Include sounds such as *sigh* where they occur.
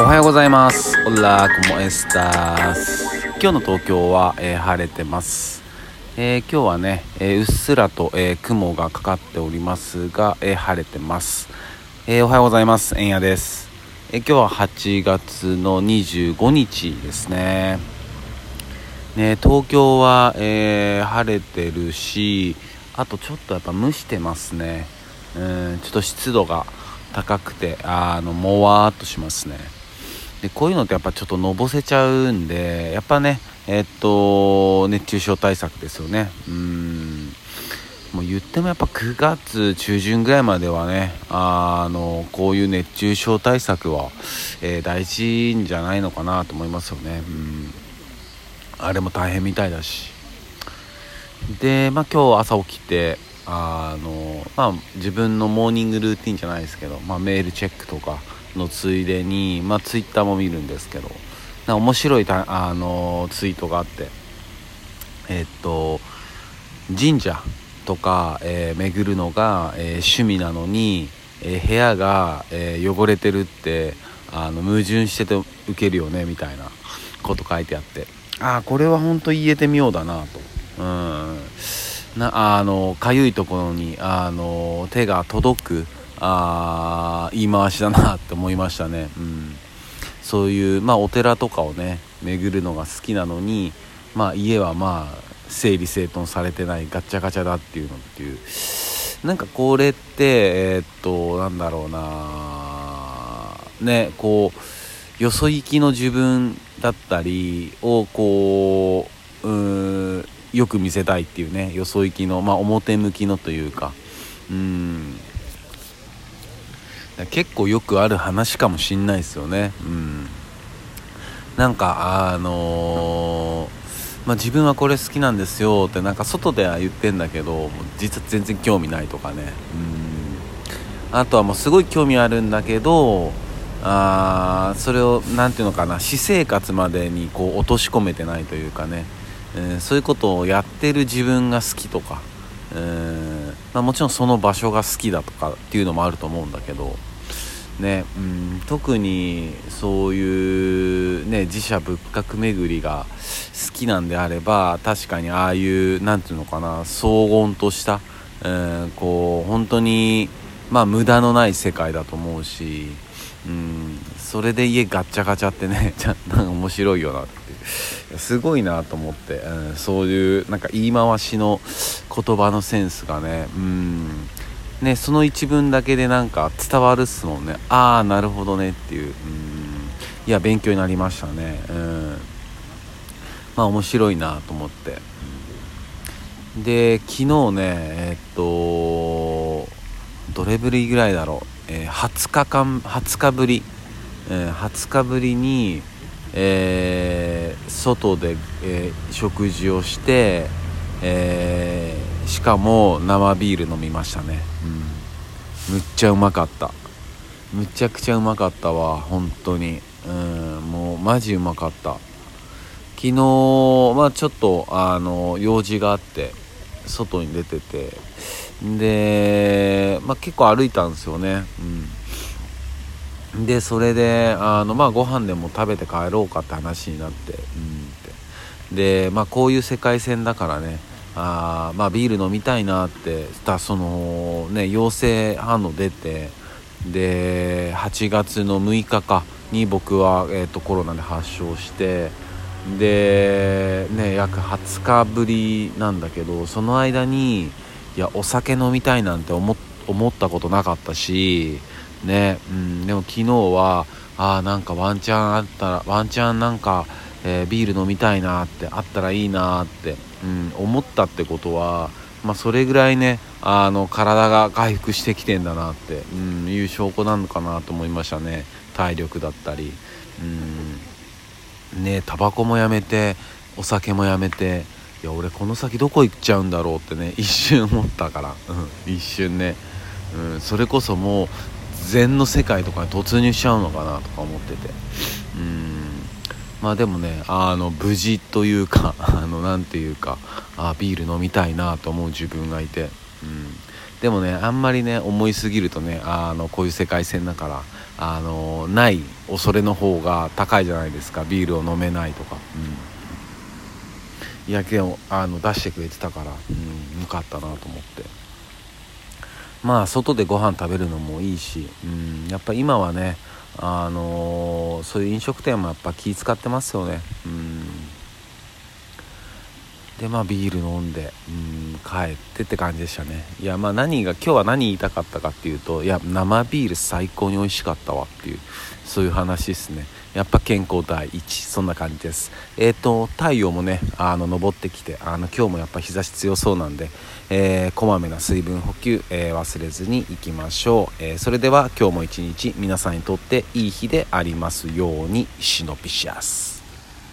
おはようございます。オラコモエスタス。今日の東京は、えー、晴れてます、えー今日はね、えーうっすらと、えー雲がかかっておりますが、えー晴れてます、えーおはようございます。えんやです、えー今日は8月の25日ですね。ね東京は、えー晴れてるしあとちょっとやっぱ蒸してますね。うんちょっと湿度が高くてあのもわーっとしますね。でこういうのってやっぱちょっとのぼせちゃうんでやっぱねえっと熱中症対策ですよね。うん。もう言ってもやっぱ9月中旬ぐらいまではねあのこういう熱中症対策は、えー大事んじゃないのかなと思いますよね。うん。あれも大変みたいだし。で、まあ、今日朝起きてあの、まあ、自分のモーニングルーティンじゃないですけど、まあ、メールチェックとかのついでに、まあ、ツイッターも見るんですけどな面白いたあのツイートがあってえっと神社とか、えー巡るのが、えー趣味なのに、えー部屋が、えー汚れてるってあの矛盾してて受けるよねみたいなこと書いてあって。ああこれは本当言えてみようだなと。うん。なあのかゆいところにあの手が届くあ言い回しだなって思いましたね、うん、そういう、まあ、お寺とかをね巡るのが好きなのに、まあ、家はまあ整理整頓されてないガチャガチャだっていうのっていう。なんかこれってえーっとなんだろうなねこうよそ行きの自分だったりをこううんよく見せたいっていうねよそ行きのまあ表向きのというか。うん。結構よくある話かもしんないですよね。うん。なんかあのーまあ、自分はこれ好きなんですよってなんか外では言ってんだけど実は全然興味ないとかね。うん。あとはもうすごい興味あるんだけどあーそれを何ていうのかな私生活までにこう落とし込めてないというかね、えーそういうことをやってる自分が好きとか、えーまあ、もちろんその場所が好きだとかっていうのもあると思うんだけど。ねうん、特にそういう、ね、自社仏閣巡りが好きなんであれば確かにああいうなんていうのかな荘厳とした、えーこう本当に、まあ、無駄のない世界だと思うし、うん、それで家ガチャガチャってね *laughs* なんか面白いよなって。すごいなと思って、うん、そういうなんか言い回しの言葉のセンスがねうんね、その一文だけでなんか伝わるっすもんね。ああなるほどねっていう。うん。いや勉強になりましたね。うん。まあ面白いなと思って。で昨日ねえっとどれぶりぐらいだろう、えー20日間20日ぶり、えー20日ぶりに、えー外で、えー食事をして、えーしかも生ビール飲みましたね、うん、むっちゃうまかった。むちゃくちゃうまかったわ本当に。うんもうマジうまかった。昨日まあちょっとあの用事があって外に出てて。で、まあ、結構歩いたんですよね。うん。でそれであのまあご飯でも食べて帰ろうかって話になって。うん。でまあこういう世界線だからね。あまあビール飲みたいなってしたそのね陽性反応出てで8月の6日かに僕は、えー、とコロナで発症してでね約20日ぶりなんだけどその間にいやお酒飲みたいなんて思ったことなかったしね、うん、でも昨日はあーなんかワンチャンあったらワンチャンなんか、えービール飲みたいなってあったらいいなって、うん、思ったってことは、まあ、それぐらいねあの体が回復してきてんだなって、うん、いう証拠なのかなと思いましたね。体力だったり、うん、ねタバコもやめてお酒もやめていや俺この先どこ行っちゃうんだろうってね一瞬思ったから、うん、一瞬ね、うん、それこそもう禅の世界とかに突入しちゃうのかなとか思ってて。うん。まあでもねあの無事というか *laughs* あのなんていうかあビール飲みたいなと思う自分がいて、うん、でもねあんまりね思いすぎるとねあのこういう世界線だからあのない恐れの方が高いじゃないですかビールを飲めないとか、うん、いやけどあの出してくれてたから、うん、よかったなと思って。まあ外でご飯食べるのもいいし、うん、やっぱ今はねあのそういう飲食店もやっぱ気使ってますよね。うん。でまあビール飲んでうん帰ってって感じでしたね。いやまあ何が今日は何言いたかったかっていうといや生ビール最高に美味しかったわっていうそういう話ですね。やっぱ健康第一そんな感じです。えっ、ー、と太陽もねあの昇ってきてあの今日もやっぱ日差し強そうなんで、えー、こまめな水分補給、えー、忘れずにいきましょう、えそれでは今日も一日皆さんにとっていい日でありますようにシノピシャス。